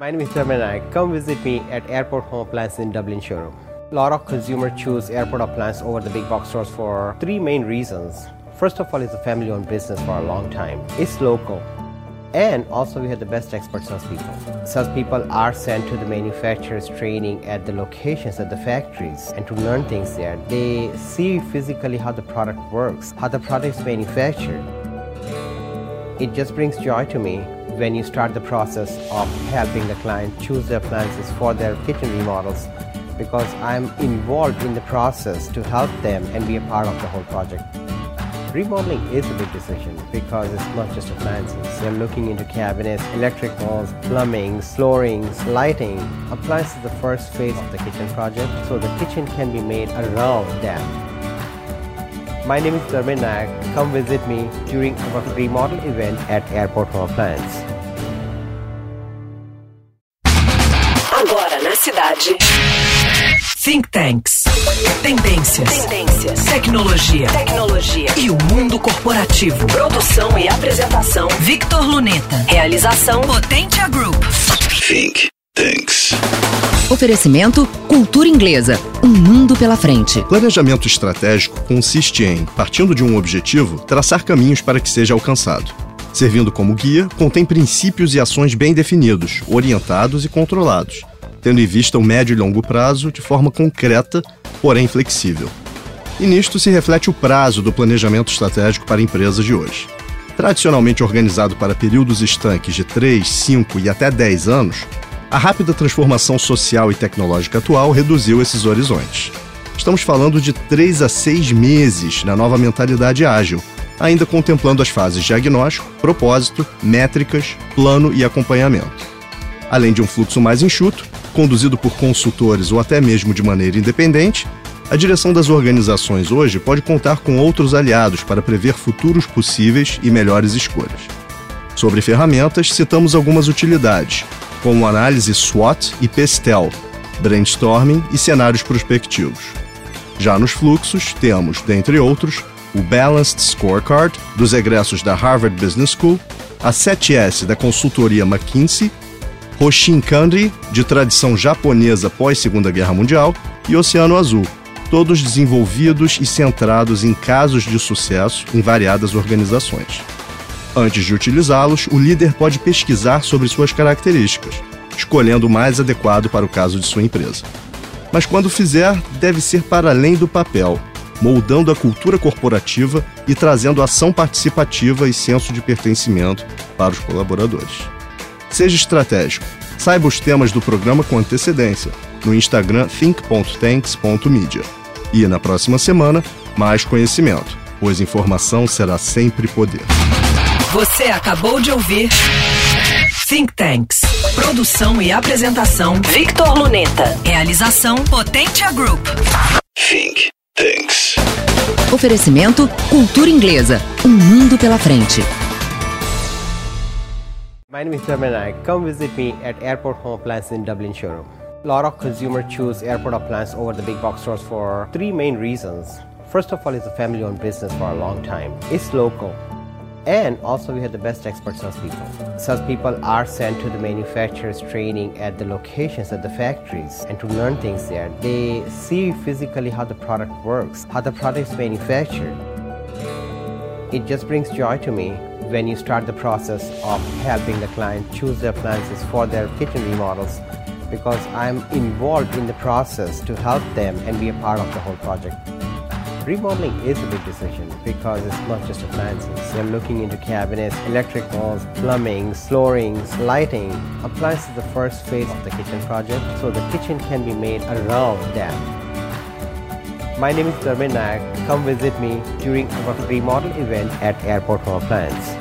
My name is Dharman Come visit me at Airport Home Appliance in Dublin showroom. A lot of consumers choose airport appliance over the big box stores for three main reasons. First of all, it's a family-owned business for a long time. It's local. And also we have the best expert salespeople. Salespeople are sent to the manufacturers training at the locations at the factories and to learn things there. They see physically how the product works, how the product is manufactured. It just brings joy to me when you start the process of helping the client choose their appliances for their kitchen remodels because I'm involved in the process to help them and be a part of the whole project. Remodeling is a big decision because it's not just appliances. You're looking into cabinets, electric walls, plumbing, flooring, lighting. Appliances is the first phase of the kitchen project, so the kitchen can be made around that. My name is Dharmin Nayak. Come visit me during our remodel event at Airport Home Appliance. Cidade. Think Tanks. Tendências. Tendências. Tecnologia. Tecnologia. E o mundo corporativo. Produção e apresentação. Victor Luneta. Realização Potentia Group. Think Tanks. Oferecimento Cultura Inglesa. Um mundo pela frente. Planejamento estratégico consiste em, partindo de um objetivo, traçar caminhos para que seja alcançado. Servindo como guia, contém princípios e ações bem definidos, orientados e controlados, tendo em vista o médio e longo prazo de forma concreta, porém flexível. E nisto se reflete o prazo do planejamento estratégico para empresas de hoje. Tradicionalmente organizado para períodos estanques de 3, 5 e até 10 anos, a rápida transformação social e tecnológica atual reduziu esses horizontes. Estamos falando de 3 a 6 meses na nova mentalidade ágil, ainda contemplando as fases diagnóstico, propósito, métricas, plano e acompanhamento. Além de um fluxo mais enxuto, conduzido por consultores ou até mesmo de maneira independente, a direção das organizações hoje pode contar com outros aliados para prever futuros possíveis e melhores escolhas. Sobre ferramentas, citamos algumas utilidades, como análise SWOT e PESTEL, brainstorming e cenários prospectivos. Já nos fluxos, temos, dentre outros, o Balanced Scorecard, dos egressos da Harvard Business School, a 7S da consultoria McKinsey, Hoshin Kanri, de tradição japonesa pós-Segunda Guerra Mundial, e Oceano Azul, todos desenvolvidos e centrados em casos de sucesso em variadas organizações. Antes de utilizá-los, o líder pode pesquisar sobre suas características, escolhendo o mais adequado para o caso de sua empresa. Mas quando fizer, deve ser para além do papel, moldando a cultura corporativa e trazendo ação participativa e senso de pertencimento para os colaboradores. Seja estratégico. Saiba os temas do programa com antecedência no Instagram think.tanks.media. E na próxima semana, mais conhecimento, pois informação será sempre poder. Você acabou de ouvir Think Tanks. Produção e apresentação Victor Luneta. Realização Potentia Group. Think Tanks. Oferecimento Cultura Inglesa. Um mundo pela frente. My name is. Come visit me at Airport Home Appliance in Dublin showroom. A lot of consumers choose airport appliance over the big box stores for three main reasons. First of all, it's a family-owned business for a long time. It's local. And also we have the best expert salespeople. Salespeople are sent to the manufacturers training at the locations at the factories and to learn things there. They see physically how the product works, how the product is manufactured. It just brings joy to me when you start the process of helping the client choose their appliances for their kitchen remodels because I'm involved in the process to help them and be a part of the whole project. Remodeling is a big decision because it's not just appliances. You're looking into cabinets, electric walls, plumbing, flooring, lighting. Appliances is the first phase of the kitchen project, so the kitchen can be made around that. My name is Dharmin Nayak. Come visit me during our remodel event at Airport Home Appliance.